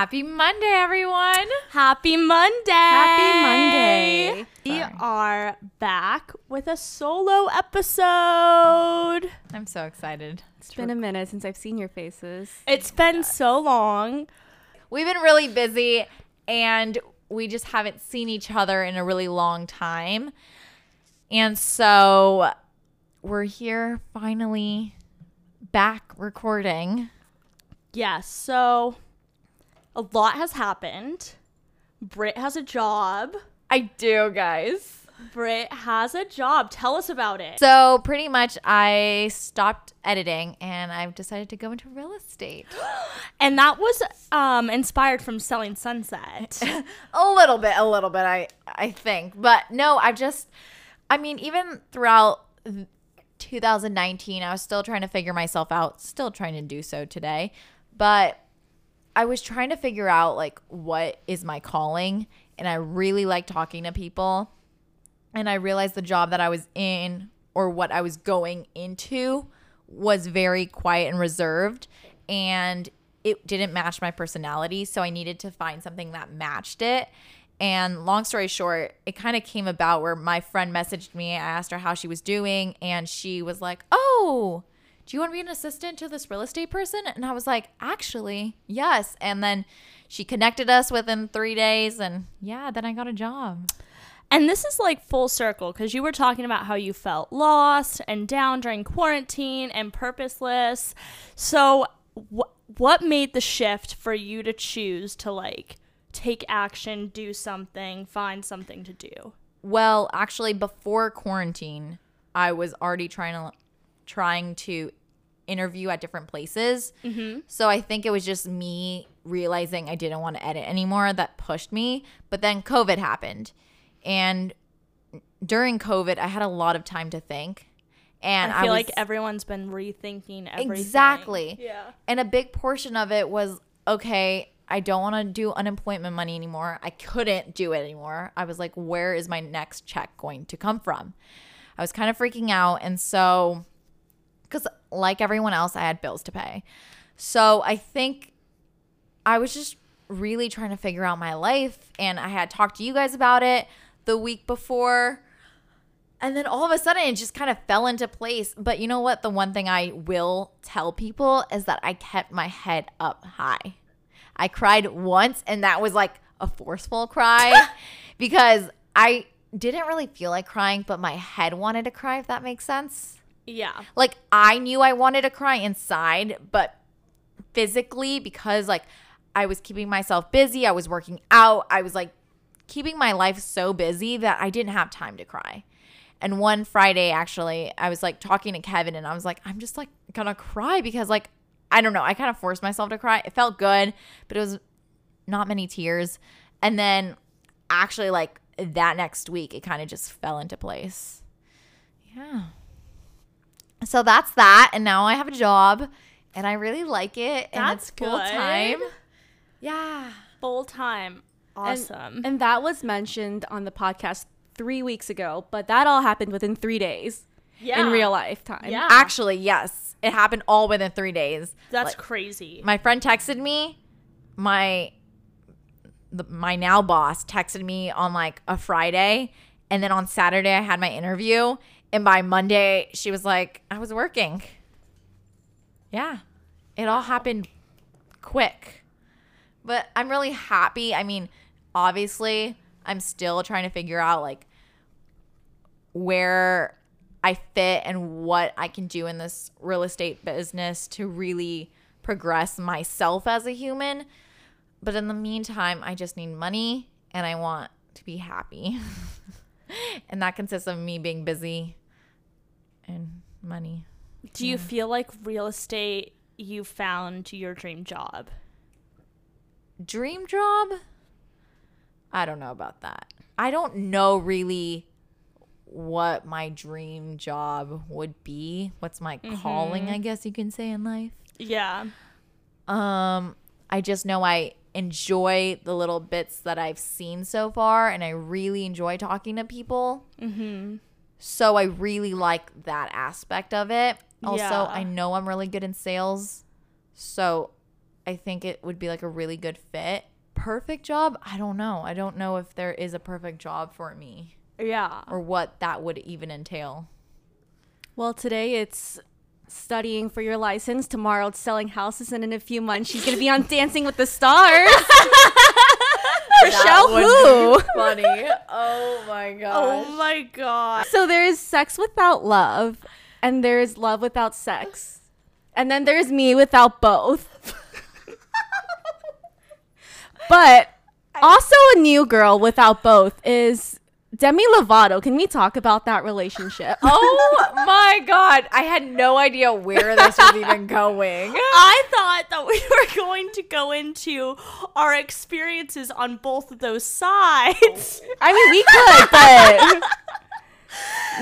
Happy Monday, everyone. Happy Monday. Happy Monday. We Sorry. are back with a solo episode. I'm so excited. It's been a minute since I've seen your faces. It's been so long. We've been really busy and we just haven't seen each other in a really long time. And so we're here finally back recording. Yes, so a lot has happened. Britt has a job. I do, guys. Britt has a job. Tell us about it. So, pretty much, I stopped editing and I've decided to go into real estate. And that was um, inspired from Selling Sunset. a little bit, a little bit, I I think. But no, I've just I mean, even throughout 2019, I was still trying to figure myself out, still trying to do so today. But I was trying to figure out like what is my calling, and I really like talking to people. And I realized the job that I was in or what I was going into was very quiet and reserved and it didn't match my personality, so I needed to find something that matched it. And long story short, it kind of came about where my friend messaged me. I asked her how she was doing, and she was like, Oh, do you want to be an assistant to this real estate person? And I was like, Actually, yes. And then she connected us within three days, and yeah, then I got a job. And this is like full circle because you were talking about how you felt lost and down during quarantine and purposeless. So, wh- what made the shift for you to choose to like take action, do something, find something to do? Well, actually, before quarantine, I was already trying to trying to interview at different places. Mm-hmm. So I think it was just me realizing I didn't want to edit anymore that pushed me. But then COVID happened, and during COVID, I had a lot of time to think. And I feel was, like everyone's been rethinking everything. Exactly. Yeah. and a big portion of it was okay, I don't want to do unemployment money anymore. I couldn't do it anymore. I was like, where is my next check going to come from? I was kind of freaking out. And so, because like everyone else, I had bills to pay. So I think I was just really trying to figure out my life. And I had talked to you guys about it the week before. And then all of a sudden it just kind of fell into place. But you know what? The one thing I will tell people is that I kept my head up high. I cried once, and that was like a forceful cry because I didn't really feel like crying, but my head wanted to cry, if that makes sense. Yeah. Like I knew I wanted to cry inside, but physically, because like I was keeping myself busy, I was working out, I was like keeping my life so busy that I didn't have time to cry. And one Friday, actually, I was like talking to Kevin and I was like, I'm just like gonna cry because, like, I don't know, I kind of forced myself to cry. It felt good, but it was not many tears. And then actually, like, that next week, it kind of just fell into place. Yeah. So that's that. And now I have a job and I really like it. And That's it's full time. Yeah. Full time. And- Awesome. And, that was mentioned on the podcast three weeks ago, but that all happened within three days yeah. in real life time. Yeah. Actually, yes. It happened all within three days. That's Like, crazy. my friend texted me my the, my now boss texted me on like a friday and then on saturday i had my interview and by monday she was like i was working yeah it all happened quick but i'm really happy i mean obviously i'm still trying to figure out like where I fit and what I can do in this real estate business to really progress myself as a human. But in the meantime, I just need money and I want to be happy. and that consists of me being busy and money. Do you feel like real estate you found your dream job? Dream job? I don't know about that. I don't know really what my dream job would be. What's my calling, I guess you can say in life. Yeah. Um, I just know I enjoy the little bits that I've seen so far, and I really enjoy talking to people. Mm-hmm. So I really like that aspect of it. Also, Yeah. I know I'm really good in sales, so I think it would be like a really good fit. Perfect job? I don't know. I don't know if there is a perfect job for me Yeah. or what that would even entail. Well, today it's studying for your license. Tomorrow it's selling houses, and in a few months she's gonna be on Dancing with the Stars. Rochelle who? Funny. Oh my gosh. Oh my god. So there is sex without love, and there is love without sex, and then there's me without both. but also a new girl without both is Demi Lovato. Can we talk about that relationship? Oh my god. I had no idea where this was even going. I thought that we were going to go into our experiences on both of those sides. I mean, we could, but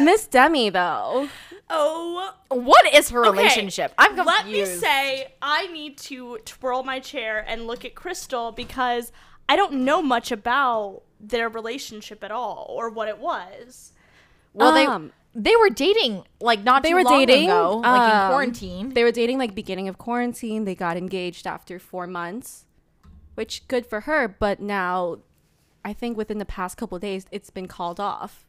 Miss Demi though. Oh, What is her Okay, relationship? I'm confused. let me say I need to twirl my chair and look at Crystal because I don't know much about their relationship at all or what it was. Well, Um, they they were dating like not they too were long dating ago, like in um, quarantine. They were dating like beginning of quarantine. They got engaged after four months, which good for her. But now, I think within the past couple of days, it's been called off.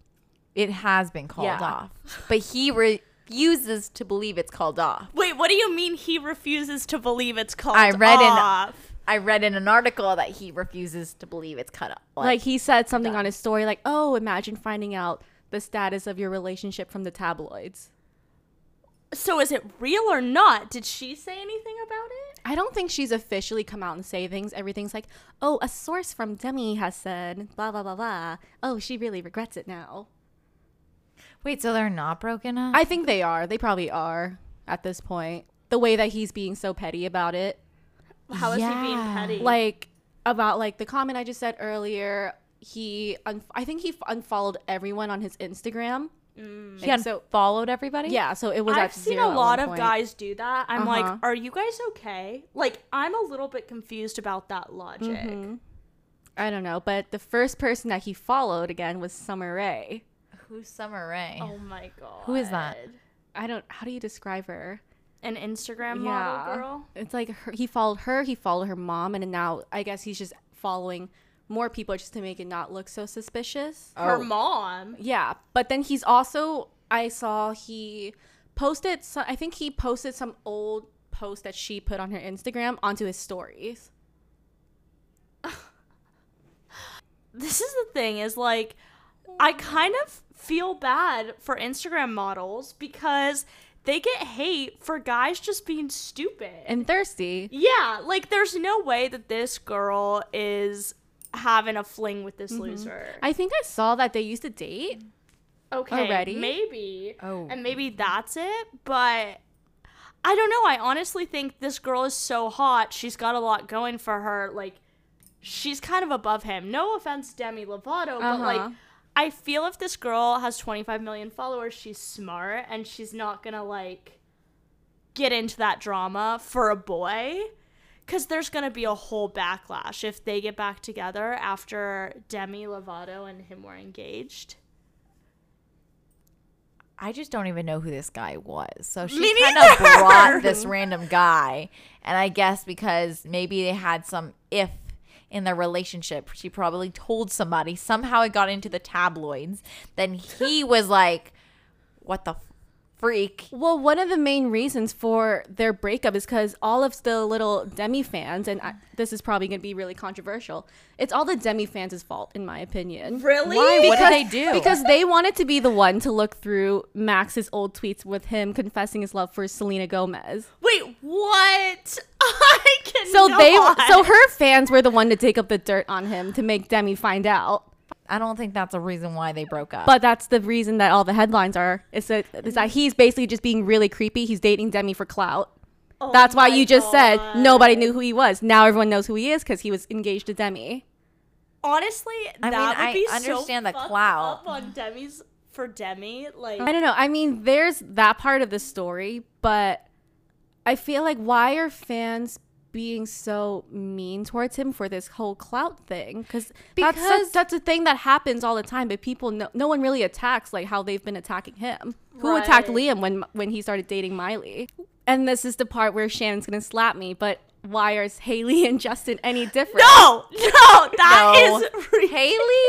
It has been called Yeah. off, but he refuses to believe it's called off. Wait, what do you mean he refuses to believe it's called I read in- off? I read in an article that he refuses to believe it's cut off. Like he said something on his story, like, "Oh, imagine finding out the status of your relationship from the tabloids." So is it real or not? Did she say anything about it? I don't think she's officially come out and say things. Everything's like, "Oh, a source from Demi has said blah blah blah blah." Oh, she really regrets it now. Wait, so they're not broken up? I think they are. They probably are at this point. The way that he's being so petty about it. How is he being petty? like about like the comment I just said earlier. He, un- I think he f- unfollowed everyone on his Instagram. he And had so followed everybody. yeah, so it was. I've at seen zero a lot of point. guys do that. I'm Uh-huh. like, are you guys okay? Like, I'm a little bit confused about that logic. Mm-hmm. I don't know, but the first person that he followed again was Summer Rae. Who's Summer Rae? Oh my god. Who is that? I don't. How do you describe her? An Instagram Yeah. model girl? It's like her, he followed her, he followed her mom, and now I guess he's just following more people just to make it not look so suspicious. Her Oh. mom. Yeah, but then he's also I saw he posted some, I think he posted some old post that she put on her Instagram onto his stories. This is the thing is like I kind of feel bad for Instagram models because they get hate for guys just being stupid. And thirsty. yeah, like there's no way that this girl is having a fling with this loser. I think I saw that they used to date. okay, already? maybe. Oh. And maybe that's it, but I don't know. I honestly think this girl is so hot. She's got a lot going for her. Like she's kind of above him. No offense, Demi Lovato, but like Uh-huh. I feel if this girl has 25 million followers, she's smart and she's not going to like get into that drama for a boy cuz there's going to be a whole backlash if they get back together after Demi Lovato and him were engaged. I just don't even know who this guy was. So she kind of brought this random guy. And I guess because maybe they had some if in their relationship, she probably told somebody. Somehow it got into the tabloids. Then he was like, what the freak? Well, one of the main reasons for their breakup is because all of the little Demi fans, and I, this is probably going to be really controversial, it's all the Demi fans' fault, in my opinion. Really? Why? What did they do? Because they wanted to be the one to look through Max's old tweets with him confessing his love for Selena Gomez. Wait, what? I can So they, so her fans were the one to take up the dirt on him to make Demi find out. I don't think that's a reason why they broke up. But that's the reason that all the headlines are is that, is that he's basically just being really creepy. He's dating Demi for clout. Oh That's why you just said nobody knew who he was. Now everyone knows who he is because he was engaged to Demi. Honestly, I that mean, would I be so understand the clout. up on Demi's for Demi. Like, I don't know. I mean, there's that part of the story, but I feel like why are fans being so mean towards him for this whole clout thing? Cause that's Because- a, that's a thing that happens all the time, but people no, no one really attacks like how they've been attacking him. Who attacked Liam when when he started dating Miley? And this is the part where Shannon's gonna slap me, but why are Hailey and Justin any different? No, no, that No. is ridiculous. Hailey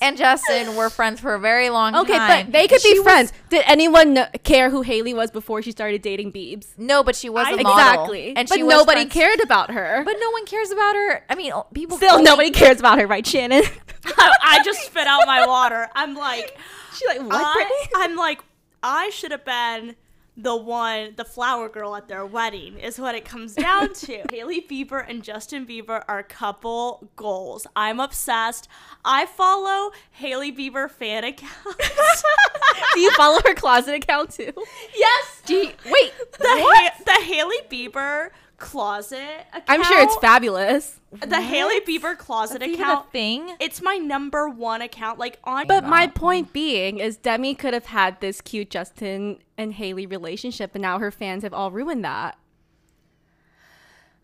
and Justin were friends for a very long Okay, time. Okay, but they could She be was- friends. Did anyone kn- care who Hailey was before she started dating Beebs? no, but she was a I- model. Exactly. and but she was nobody friends- cared about her. But no one cares about her. I mean, oh, people Still, only- nobody cares about her, right, Shannon? I, I just spit out my water. I'm like, She's like, what, I, I'm like, I should have been the one, the flower girl at their wedding, is what it comes down to. Hailey Bieber and Justin Bieber are couple goals. I'm obsessed. I follow Hailey Bieber fan accounts. Do you follow her closet account too? yes. You, wait, The, ha- the Hailey Bieber closet account. I'm sure it's fabulous. The Hailey Bieber closet That's even account. a thing. It's my number one account. Like on But my point being is Demi could have had this cute Justin and Hailey relationship, and now her fans have all ruined that.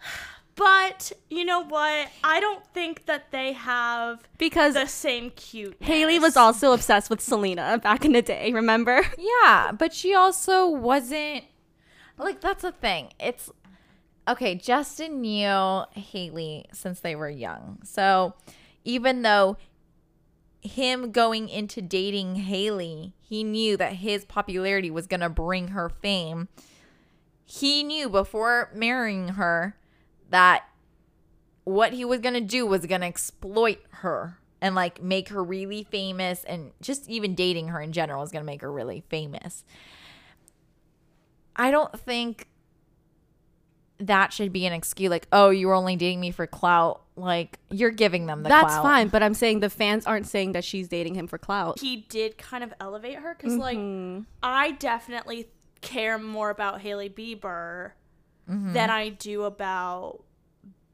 But you know what? I don't think that they have Because the same cute. Hailey was also obsessed with Selena back in the day, remember? Yeah, but she also wasn't like that's the thing. It's okay, Justin knew Hailey since they were young. So even though him going into dating Hailey, he knew that his popularity was going to bring her fame. He knew before marrying her that what he was going to do was going to exploit her and like make her really famous and just even dating her in general is going to make her really famous. I don't think that should be an excuse like, "Oh, you were only dating me for clout." Like, you're giving them the clout. That's clout. fine, but I'm saying the fans aren't saying that she's dating him for clout. He did kind of elevate her because, like, Mm-hmm. I definitely care more about Hailey Bieber Mm-hmm. than I do about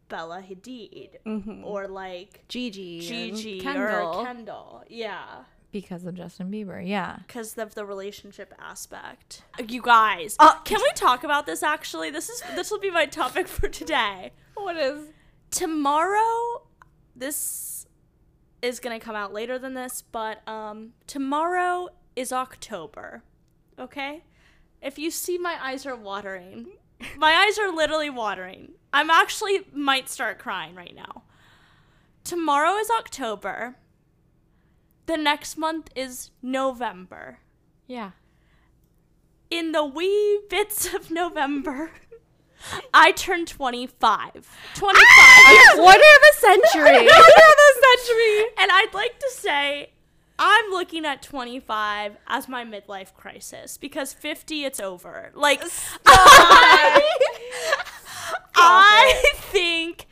Bella Hadid Mm-hmm. or like Gigi, Gigi Kendall. or Kendall. Yeah. Because of Justin Bieber. Yeah. because of the relationship aspect. You guys, Uh, can we talk about this? Actually, this is this will be my topic for today. What is Tomorrow, this is gonna come out later than this, but um, tomorrow is October. Okay, if you see my eyes are watering, my eyes are literally watering. I'm actually might start crying right now. Tomorrow is October. The next month is November Yeah. in the wee bits of November, I turned 25. 25. Quarter of a century. and I'd like to say I'm looking at 25 as my midlife crisis because 50 it's over. Like I, I think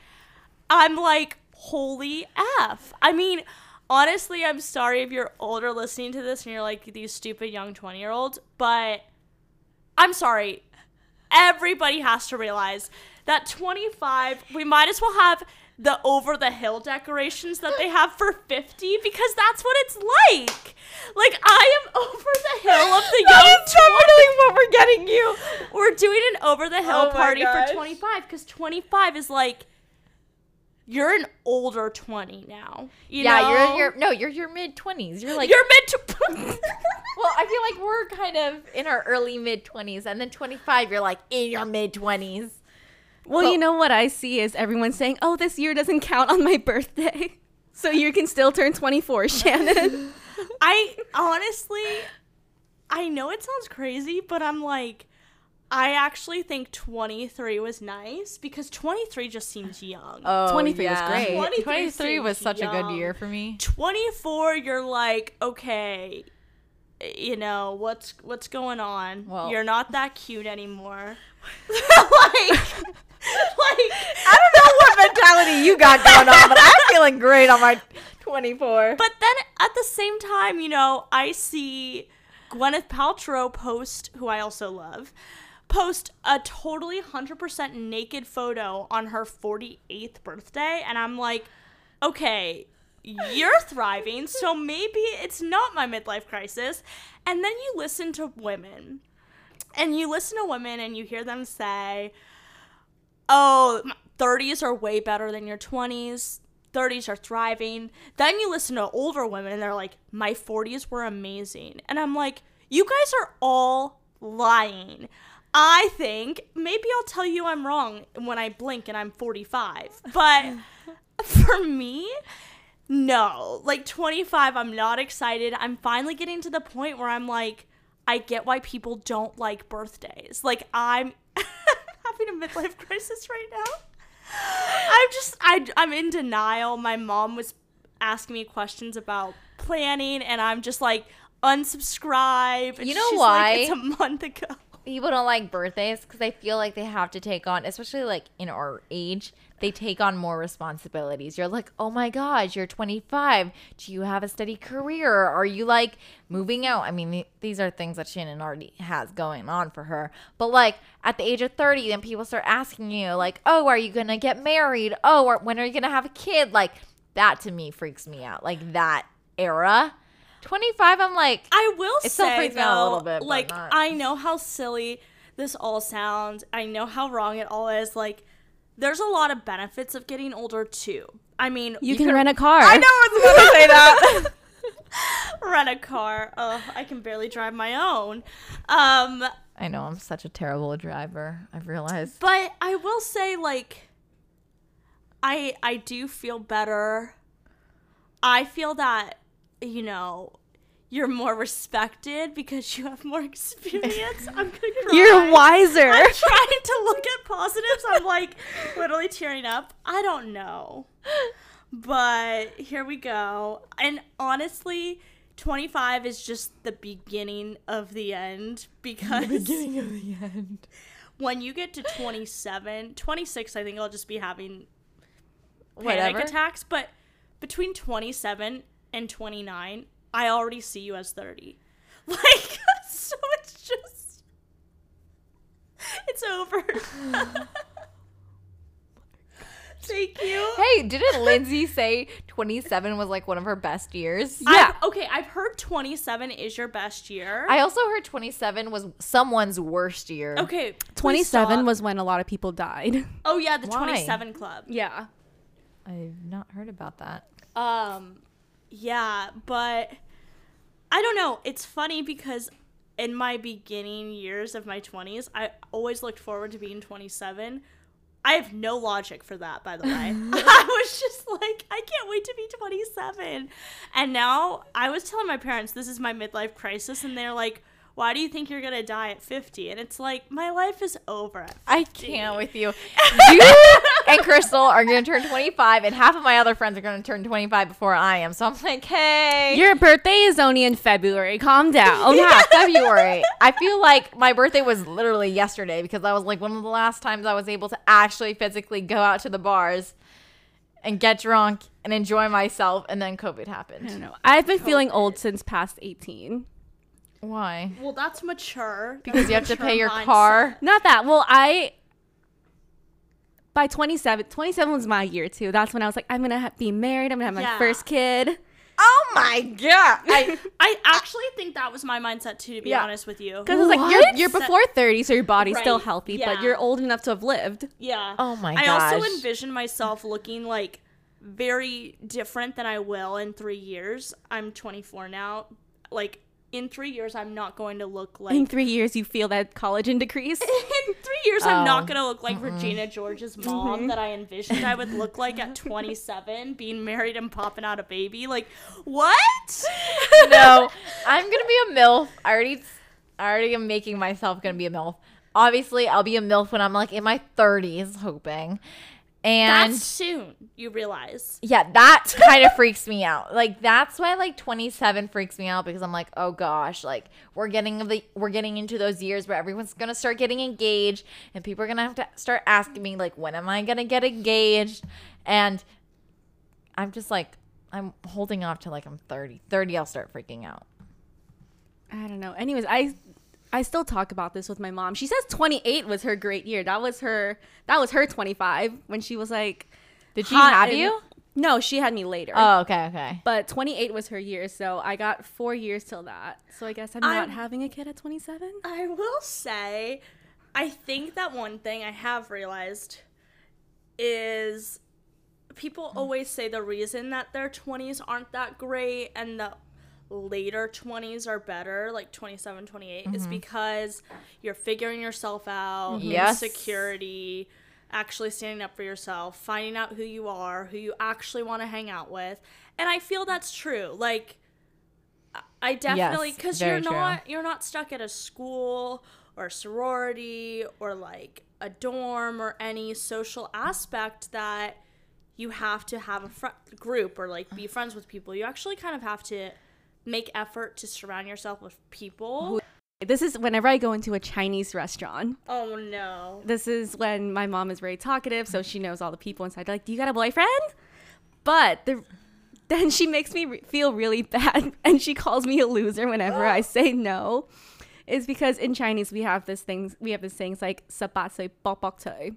I'm like holy f. I mean, honestly, I'm sorry if you're older listening to this and you're like these stupid young 20 year olds, but I'm sorry. Everybody has to realize that 25, we might as well have the over the hill decorations that they have for 50 because that's what it's like. Like I am over the hill of the young 20. what we're getting you. We're doing an over the hill Oh party for 25 because 25 is like you're an older 20 now. You yeah, know? you're you're no, you're your mid twenties. You're like you're mid to well, I feel like we're kind of in our early mid twenties, and then twenty five, you're like in your mid twenties. Well, you know what I see is everyone saying, "Oh, this year doesn't count on my birthday." So you can still turn 24, Shannon. I honestly, I know it sounds crazy, but I'm like, I actually think 23 was nice because 23 just seems young. Oh, 23 was great. 23 Twenty three was seems such a good year for me. 24, you're like, okay, you know what's what's going on. Well- you're not that cute anymore. like, like I don't know what mentality you got going on, but I'm feeling great on my twenty four. But then at the same time, you know, I see Gwyneth Paltrow post, who I also love, post a totally 100% naked photo on her 48th birthday. And I'm like, okay, you're thriving, so maybe it's not my midlife crisis. And then you listen to women, and you listen to women and you hear them say, oh, 30s are way better than your 20s. 30s are thriving. Then you listen to older women and they're like, my 40s were amazing. And I'm like, you guys are all lying. I think maybe I'll tell you I'm wrong when I blink and I'm 45. But for me, no. Like 25, I'm not excited. I'm finally getting to the point where I'm like, I get why people don't like birthdays. Like I'm having a midlife crisis right now. I'm just I I'm in denial. My mom was asking me questions about planning and I'm just like unsubscribe. You know why? Like, it's a month ago. People don't like birthdays because they feel like they have to take on, especially like in our age, they take on more responsibilities. You're like, oh my gosh, you're 25. Do you have a steady career? Are you like moving out? I mean, th- these are things that Shannon already has going on for her. But like at the age of 30, then people start asking you, like, oh, are you going to get married? Oh, or when are you going to have a kid? Like, that to me freaks me out. Like that era. 25, I'm like, I will It still say freaks me though, out a little bit, like I know how silly this all sounds. I know how wrong it all is. Like there's a lot of benefits of getting older too. I mean, You, can could- rent a car. I know I was about to say that. rent a car. Oh, I can barely drive my own. Um, I know I'm such a terrible driver. I've realized. but I will say like I I do feel better. I feel that you know you're more respected because you have more experience. I'm gonna cry. You're wiser. I'm trying to look at positives. I'm like literally tearing up. I don't know. But here we go. And honestly, 25 is just the beginning of the end because the beginning of the end. when you get to 27, 26, I think I'll just be having panic Whatever. attacks. But between 27 and 29, I already see you as 30. Like, so it's just, it's over. Thank you. Hey, didn't Lindsay say 27 was like one of her best years? I've- okay, I've heard 27 is your best year. I also heard 27 was someone's worst year. okay, 27 stop. was when a lot of people died. Oh yeah, the Why? 27 club. Yeah. I've not heard about that. Um, yeah, but I don't know. It's funny because in my beginning years of my 20s, I always looked forward to being 27. I have no logic for that, by the way. I was just like, I can't wait to be 27. And now I was telling my parents this is my midlife crisis, and they're like, why do you think you're gonna die at 50? And it's like, my life is over at 50. I can't with you. You and Crystal are going to turn 25, and half of my other friends are going to turn 25 before I am. So I'm like, hey. Your birthday is only in February. Calm down. Oh yeah, February. I feel like my birthday was literally yesterday because I was like one of the last times I was able to actually physically go out to the bars and get drunk and enjoy myself, and then COVID happened. I don't know. I've been feeling old since past 18. Why? Well, that's mature. Because you have to pay your mindset. car. Not that. Well, I by 27, 27 was my year too. That's when I was like, I'm gonna ha- be married. I'm gonna have my Yeah. first kid. Oh my god! I I actually think that was my mindset too, to be Yeah. honest with you. Because it's like you're, What? you're before 30, so your body's still Right, healthy, yeah. but you're old enough to have lived. Yeah. Oh my god. I also gosh. envision myself looking like very different than I will in three years. I'm 24 now. Like in three years, I'm not going to look like. In three years, you feel that collagen decrease. in three years, I'm Oh. not going to look like mm-hmm. Regina George's mom that I envisioned I would look like at 27, being married and popping out a baby. Like, what? no, I'm gonna be a milf. I already, I already am making myself gonna be a milf. Obviously, I'll be a milf when I'm like in my 30s, hoping. And That's soon, you realize. yeah, that kind of freaks me out. Like that's why like 27 freaks me out because I'm like, oh gosh, like we're getting the we're getting into those years where everyone's gonna start getting engaged, and people are gonna have to start asking me like, when am I gonna get engaged? And I'm just like, I'm holding off till like I'm 30. 30, I'll start freaking out. I don't know. Anyways, I I still talk about this with my mom. She says 28 was her great year. That was her that was her 25 when she was like Did she have and- you? No, she had me later. Oh, okay, okay. but 28 was her year, so I got 4 years till that. So I guess I'm not I'm- having a kid at 27. I will say, I think that one thing I have realized is people always say the reason that their 20s aren't that great and the later 20s are better, like 27, 28, is Mm-hmm. because you're figuring yourself out, Yes. insecurity, actually standing up for yourself, finding out who you are, who you actually want to hang out with. And I feel that's true. Like I- definitely Yes, cuz you're true. not you're not stuck at a school or a sorority or like a dorm or any social aspect that you have to have a fr- group or like be friends with people. You actually kind of have to make effort to surround yourself with people. This is whenever I go into a Chinese restaurant. Oh no. This is when my mom is very talkative, so she knows all the people inside. Like, do you got a boyfriend? But the then she makes me re- feel really bad, and she calls me a loser whenever I say no. Is because in Chinese we have this thing we have this saying it's like sabase bok bok toi,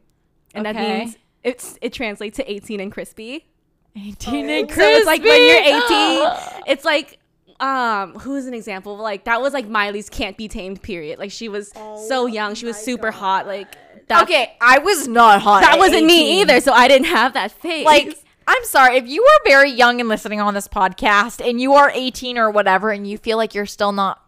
and that means it's it translates to eighteen and crispy. 18 Oh. and So it's like when you're 18, it's like um who's an example? Like that was like Miley's can't be tamed period. Like she was Oh so young, she was my super hot. Like that, Okay, I was not hot. that wasn't 18. me either, so I didn't have that face. Like, I'm sorry if you are very young and listening on this podcast, and you are 18 or whatever, and you feel like you're still not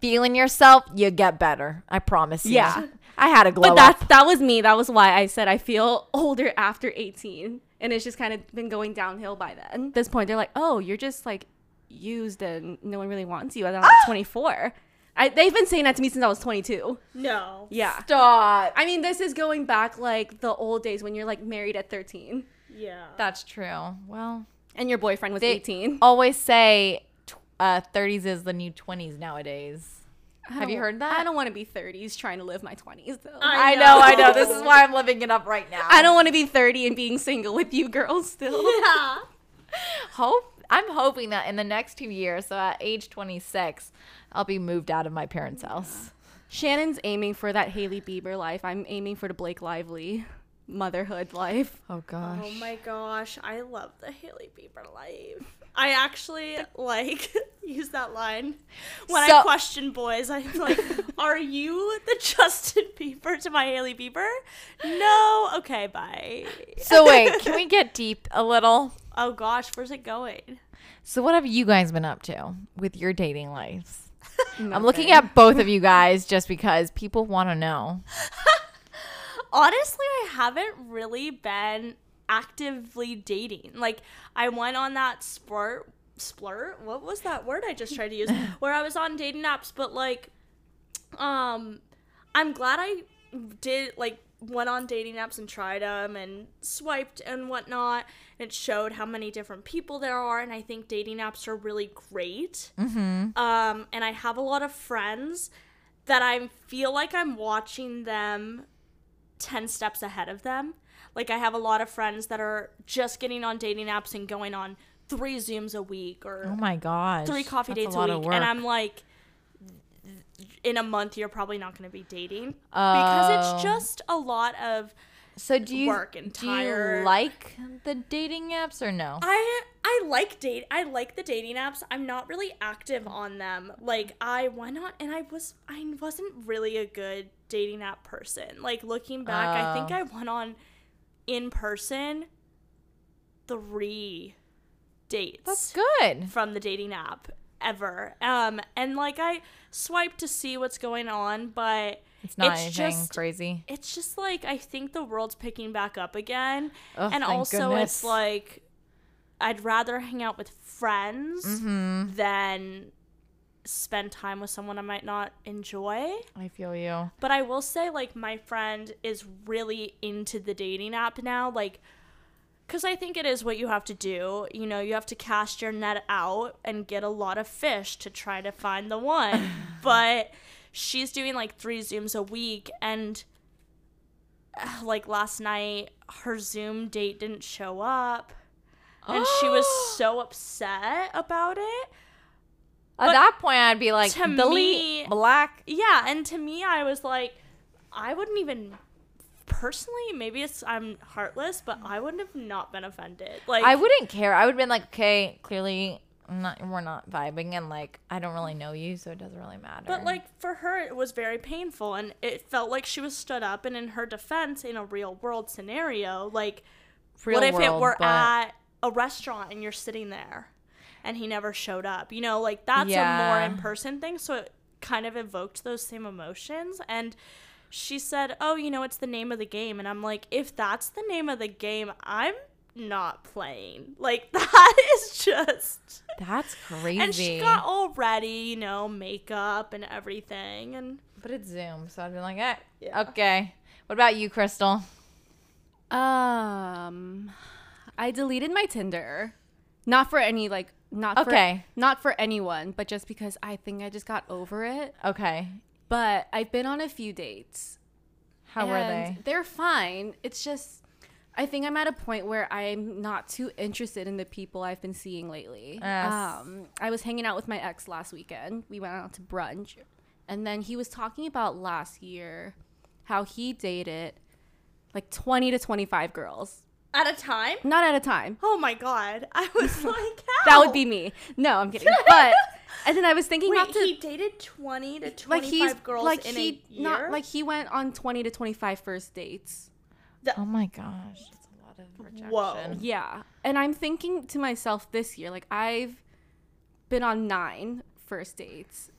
feeling yourself, you get better. I promise. you. Yeah. I had a glow but that up. that was me. That was why I said I feel older after 18, and it's just kind of been going downhill by then. At this point, they're like, "Oh, you're just like used, and no one really wants you." And I'm like 24. I, they've been saying that to me since I was 22. No. Yeah. Stop. I mean, this is going back like the old days when you're like married at 13 Yeah. That's true. Well, and your boyfriend was they 18. always say tw- uh, 30s is the new 20s nowadays. Have you heard that? I don't want to be 30s trying to live my 20s though. I I know, I know. know. This is why I'm living it up right now. I don't want to be 30 and being single with you girls still. Yeah. hope. I'm hoping that in the next two years, so at age 26, I'll be moved out of my parents' house. Shannon's aiming for that Hailey Bieber life. I'm aiming for the Blake Lively motherhood life. Oh gosh. Oh my gosh, I love the Hailey Bieber life. I actually like use that line when So- I question boys. I'm like, "Are you the Justin Bieber to my Hailey Bieber?" No. Okay, bye. So wait, can we get deep a little? Oh gosh, where's it going? So what have you guys been up to with your dating lives? I'm looking at both of you guys just because people want to know. Honestly, I haven't really been actively dating. Like I went on that sport splurt. What was that word I just tried to use? Where I was on dating apps, but like um I'm glad I did like went on dating apps and tried them and swiped and whatnot. It showed how many different people there are, and I think dating apps are really great. Mm-hmm. Um, and I have a lot of friends that I feel like I'm watching them 10 steps ahead of them. Like, I have a lot of friends that are just getting on dating apps and going on three Zooms a week or Oh my god, three coffee That's dates a a, week. And I'm like, in a month, you're probably not going to be dating because Oh. it's just a lot of. so do you work and do you like the dating apps or no? I I like date I like the dating apps. I'm not really active on them. Like I went on and I was I wasn't really a good dating app person. Like looking back, I think Oh. I went on in person three dates That's good. from the dating app ever. Um and like I swipe to see what's going on, but It's not It's anything just- crazy. it's just like I think the world's picking back up again. Oh, and also goodness. it's like I'd rather hang out with friends Mm-hmm. than spend time with someone I might not enjoy. I feel you. But I will say like my friend is really into the dating app now like cuz I think it is what you have to do. You know, you have to cast your net out and get a lot of fish to try to find the one. but she's doing like 3 zooms a week and like last night her Zoom date didn't show up. And she was so upset about it. At But that point, I'd be like, to delete me- black. Yeah, and to me, I was like, I wouldn't even personally. Maybe it's I'm heartless, but I wouldn't have not been offended. Like I wouldn't care. I would have been like, okay, clearly not, we're not vibing, and like I don't really know you, so it doesn't really matter. But like for her, it was very painful, and it felt like she was stood up. And in her defense, in a real world scenario, like Real what if it were but- at a restaurant and you're sitting there? and he never showed up. You know, like that's a more in person thing. So it kind of evoked those same emotions. And she said, Oh, you know, it's the name of the game. And I'm like, If that's the name of the game, I'm not playing. Like, that is just. That's crazy. And she got all ready, you know, makeup and everything. And but it's Zoom, so I'd be like, eh, Yeah. okay. What about you, Crystal? Um, I deleted my Tinder, not for any like not Okay. for not for anyone, but just because I think I just got over it. Okay. But I've been on a few dates. How were they? They're fine. It's just I think I'm at a point where I'm not too interested in the people I've been seeing lately. Yes. Um, I was hanging out with my ex last weekend. We went out to brunch, and then he was talking about last year how he dated like 20 to 25 girls, at a time? not at a time. Oh my God. I was like, That would be me. No, I'm kidding. But and then I was thinking Wait, about to he dated 20 to 25 like he's girls like in he a year? not like he went on 20 to 25 first dates. Oh my gosh, that's a lot of rejection. Whoa. Yeah. And I'm thinking to myself this year, like I've been on nine first dates.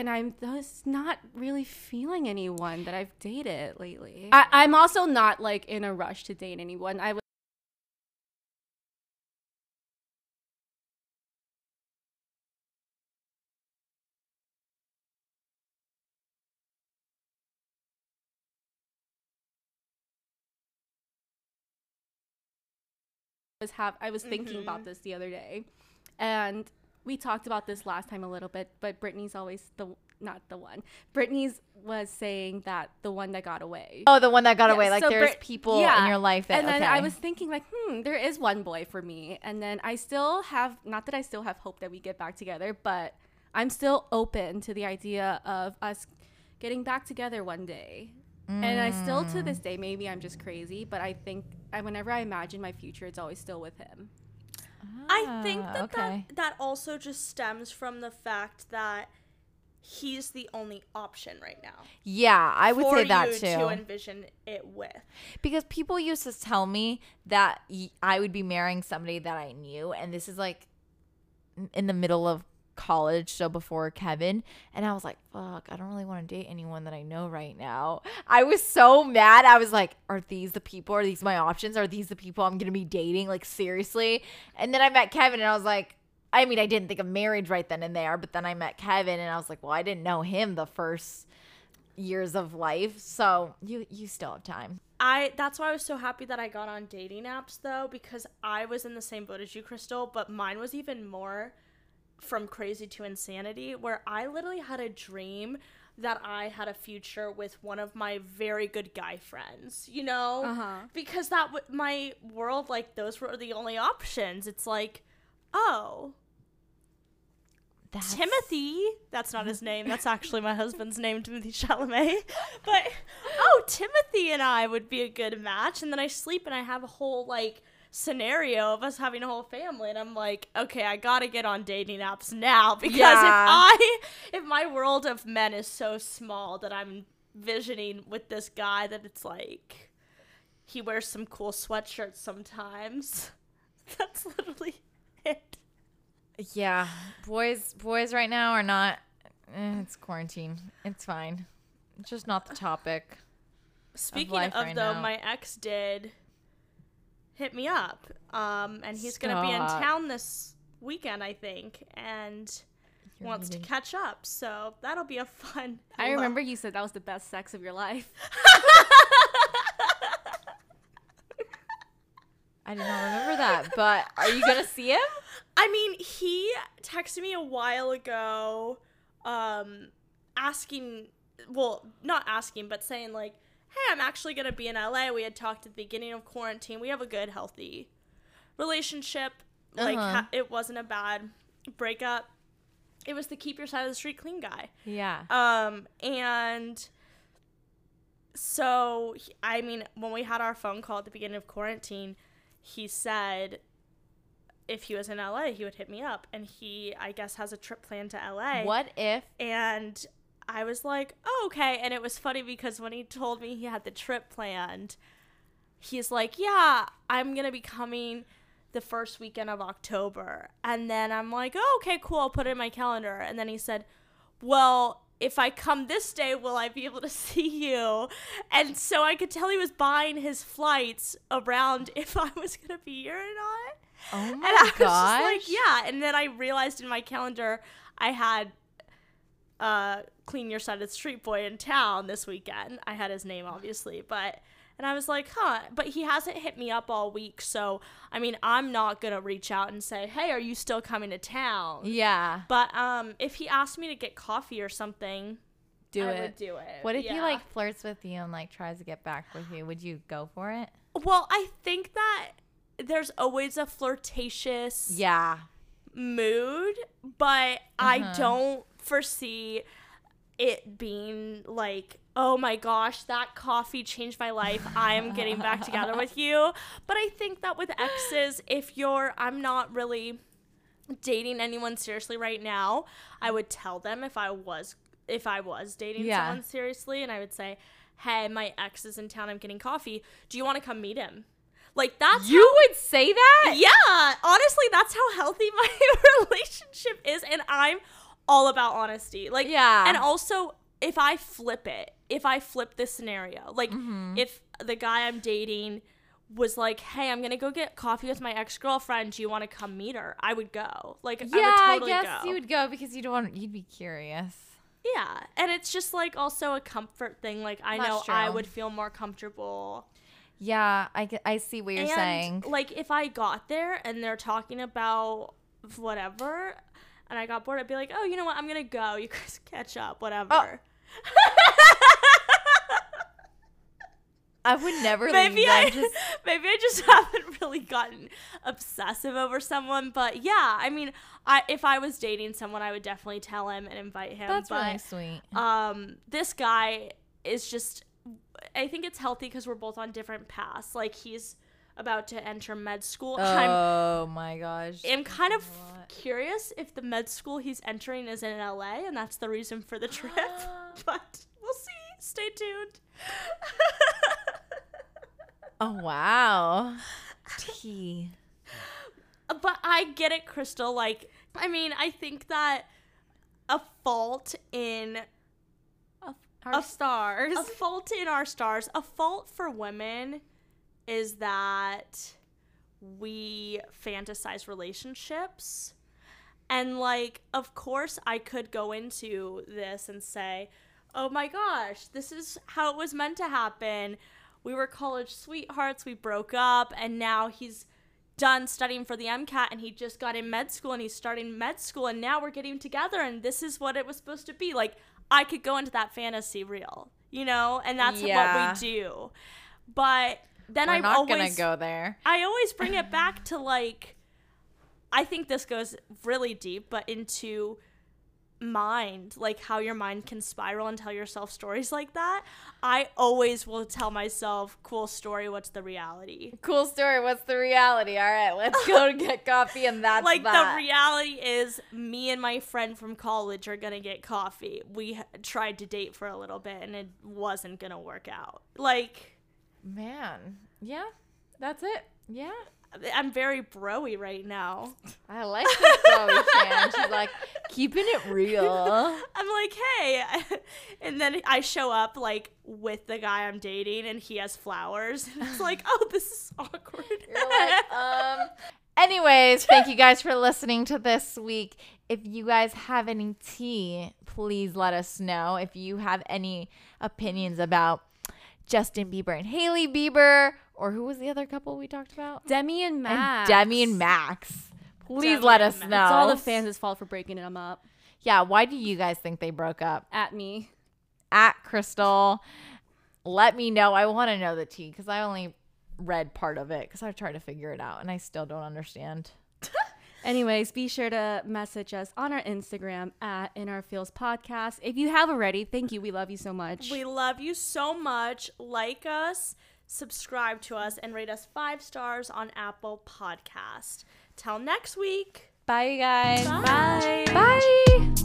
And I'm just not really feeling anyone that I've dated lately. I, I'm also not like in a rush to date anyone. I was was have I was thinking about mm-hmm. this the other day, and we talked about this last time a little bit. But Brittany's always the not the one. Brittany's was saying that the one that got away. Oh, the one that got Yeah, away. Like so there's Brit- people yeah. in your life that and then okay. I was thinking like, hmm, there is one boy for me. And then I still have not that I still have hope that we get back together, but I'm still open to the idea of us getting back together one day. And I still to this day, maybe I'm just crazy, but I think I, whenever I imagine my future, it's always still with him. I think Ah, that, okay. that that also just stems from the fact that he's the only option right now. Yeah, I would say that you too. to envision it with. because people used to tell me that I would be marrying somebody that I knew, and this is like in the middle of college, so before Kevin, and I was like, "Fuck, I don't really want to date anyone that I know right now." I was so mad. I was like, "Are these the people? Are these my options? Are these the people I'm gonna be dating? Like seriously?" And then I met Kevin, and I was like. I mean, I didn't think of marriage right then and there, but then I met Kevin, and I was like, "Well, I didn't know him the first years of life, so you you still have time." I that's why I was so happy that I got on dating apps though because I was in the same boat as you, Crystal, but mine was even more from crazy to insanity where I literally had a dream that I had a future with one of my very good guy friends, you know? Uh-huh. Because that w- my world like those were the only options. It's like, oh, That's- Timothy. That's not his name. That's actually my husband's name, Timothy Chalamet. But oh, Timothy and I would be a good match. And then I sleep and I have a whole like scenario of us having a whole family. And I'm like, okay, I gotta get on dating apps now because Yeah. if I if my world of men is so small that I'm visioning with this guy that it's like he wears some cool sweatshirts sometimes. That's literally it. Yeah, boys, boys right now are not. Eh, it's quarantine. It's fine. It's just not the topic. Speaking life of right though, now. my ex did hit me up, um, and he's gonna be in town this weekend, I think, and You're wants to catch up. So that'll be a fun. I remember you said that was the best sex of your life. I did not remember that, but are you gonna see him? I mean, he texted me a while ago, um, asking, well, not asking, but saying like, "Hey, I'm actually gonna be in LA. We had talked at the beginning of quarantine. We have a good, healthy relationship. Like, Uh-huh. ha- it wasn't a bad breakup. It was the keep your side of the street clean guy. Yeah. Um, and so I mean, when we had our phone call at the beginning of quarantine, he said if he was in LA, he would hit me up, and he, I guess, has a trip planned to LA. What if? And I was like, oh, okay. And it was funny because when he told me he had the trip planned, he's like, yeah, I'm gonna be coming the first weekend of October. And then I'm like, oh, okay, cool. I'll put it in my calendar. And then he said, well, if I come this day, will I be able to see you? And so I could tell he was buying his flights around if I was going to be here or not. Oh my And I was gosh. just like, yeah. And then I realized in my calendar I had uh, Clean Your Side of the Street Boy in town this weekend. I had his name, obviously, but. And I was like, huh, but he hasn't hit me up all week. So, I mean, I'm not going to reach out and say, hey, are you still coming to town? Yeah. But um, if he asked me to get coffee or something, Do I it. would do it. What if he like flirts with you and like tries to get back with you? Would you go for it? Well, I think that there's always a flirtatious Yeah. mood, but I Uh-huh. don't foresee it being like, oh my gosh, that coffee changed my life. I am getting back together with you. But I think that with exes, if you're, I'm not really dating anyone seriously right now, I would tell them if I was if I was dating Yeah. someone seriously and I would say, "Hey, my ex is in town. I'm getting coffee. Do you want to come meet him?" Like that's You how- would say that? yeah, honestly, that's how healthy my relationship is, and I'm all about honesty. Like, Yeah. and also if I flip it, if I flip this scenario, like Mm-hmm. if the guy I'm dating was like, "Hey, I'm gonna go get coffee with my ex girlfriend. Do you want to come meet her?" I would go. Like, Yeah, I would I guess go. you would go because you'd want you'd be curious. Yeah, and it's just like also a comfort thing. Like, I That's know I would feel more comfortable. Yeah, I, I see what you're and saying. like if I got there and they're talking about whatever and I got bored, I'd be like, Oh, you know what, I'm gonna go. You guys catch up, whatever. Oh. I would never maybe I. Just, maybe I just haven't really gotten obsessive over someone. But yeah, I mean I if I was dating someone I would definitely tell him and invite him. that's but really sweet. um this guy is just I think it's healthy because we're both on different paths. Like he's about to enter med school. I'm oh my gosh. I am kind of What? curious if the med school he's entering is in LA and that's the reason for the trip. but we'll see. Stay tuned. Oh wow. T. but I get it, Crystal. Like, I mean, I think that a fault in Our A- stars. a fault in our stars, a fault for women is that we fantasize relationships. And like, of course, I could go into this and say, "Oh my gosh, this is how it was meant to happen. We were college sweethearts, we broke up, and now he's done studying for the MCAT and he just got in med school and he's starting med school and now we're getting together and this is what it was supposed to be." Like, I could go into that fantasy reel, you know, and that's Yeah. what we do. But then We're I not always gonna go there. I always bring it back to like I think this goes really deep, but into mind, like how your mind can spiral and tell yourself stories like that. I always will tell myself, cool story, what's the reality? Cool story. What's the reality? All right, let's go get coffee, and that's like that. the reality is me and my friend from college are going to get coffee. We tried to date for a little bit and it wasn't going to work out. Like Man, yeah, that's it. Yeah, I'm very broy right now. I like this broy fan. She's like keeping it real. I'm like, hey, and then I show up like with the guy I'm dating, and he has flowers, and it's like, oh, this is awkward. You're like, um. Anyways, thank you guys for listening to this week. If you guys have any tea, please let us know. If you have any opinions about Justin Bieber and Hailey Bieber, or who was the other couple we talked about? Demi and Max. And. Demi and Max. Please Demi let us Max. know. It's all the fans' fault for breaking them up. Yeah, why do you guys think they broke up? At me. At Crystal, let me know. I want to know the tea because I only read part of it because I tried to figure it out and I still don't understand. Anyways, be sure to message us on our Instagram at In Our Feels Podcast. If you have already, thank you. We love you so much. We love you so much. Like us, subscribe to us, and rate us five stars on Apple Podcast. Till next week. Bye, you guys. Bye. Bye.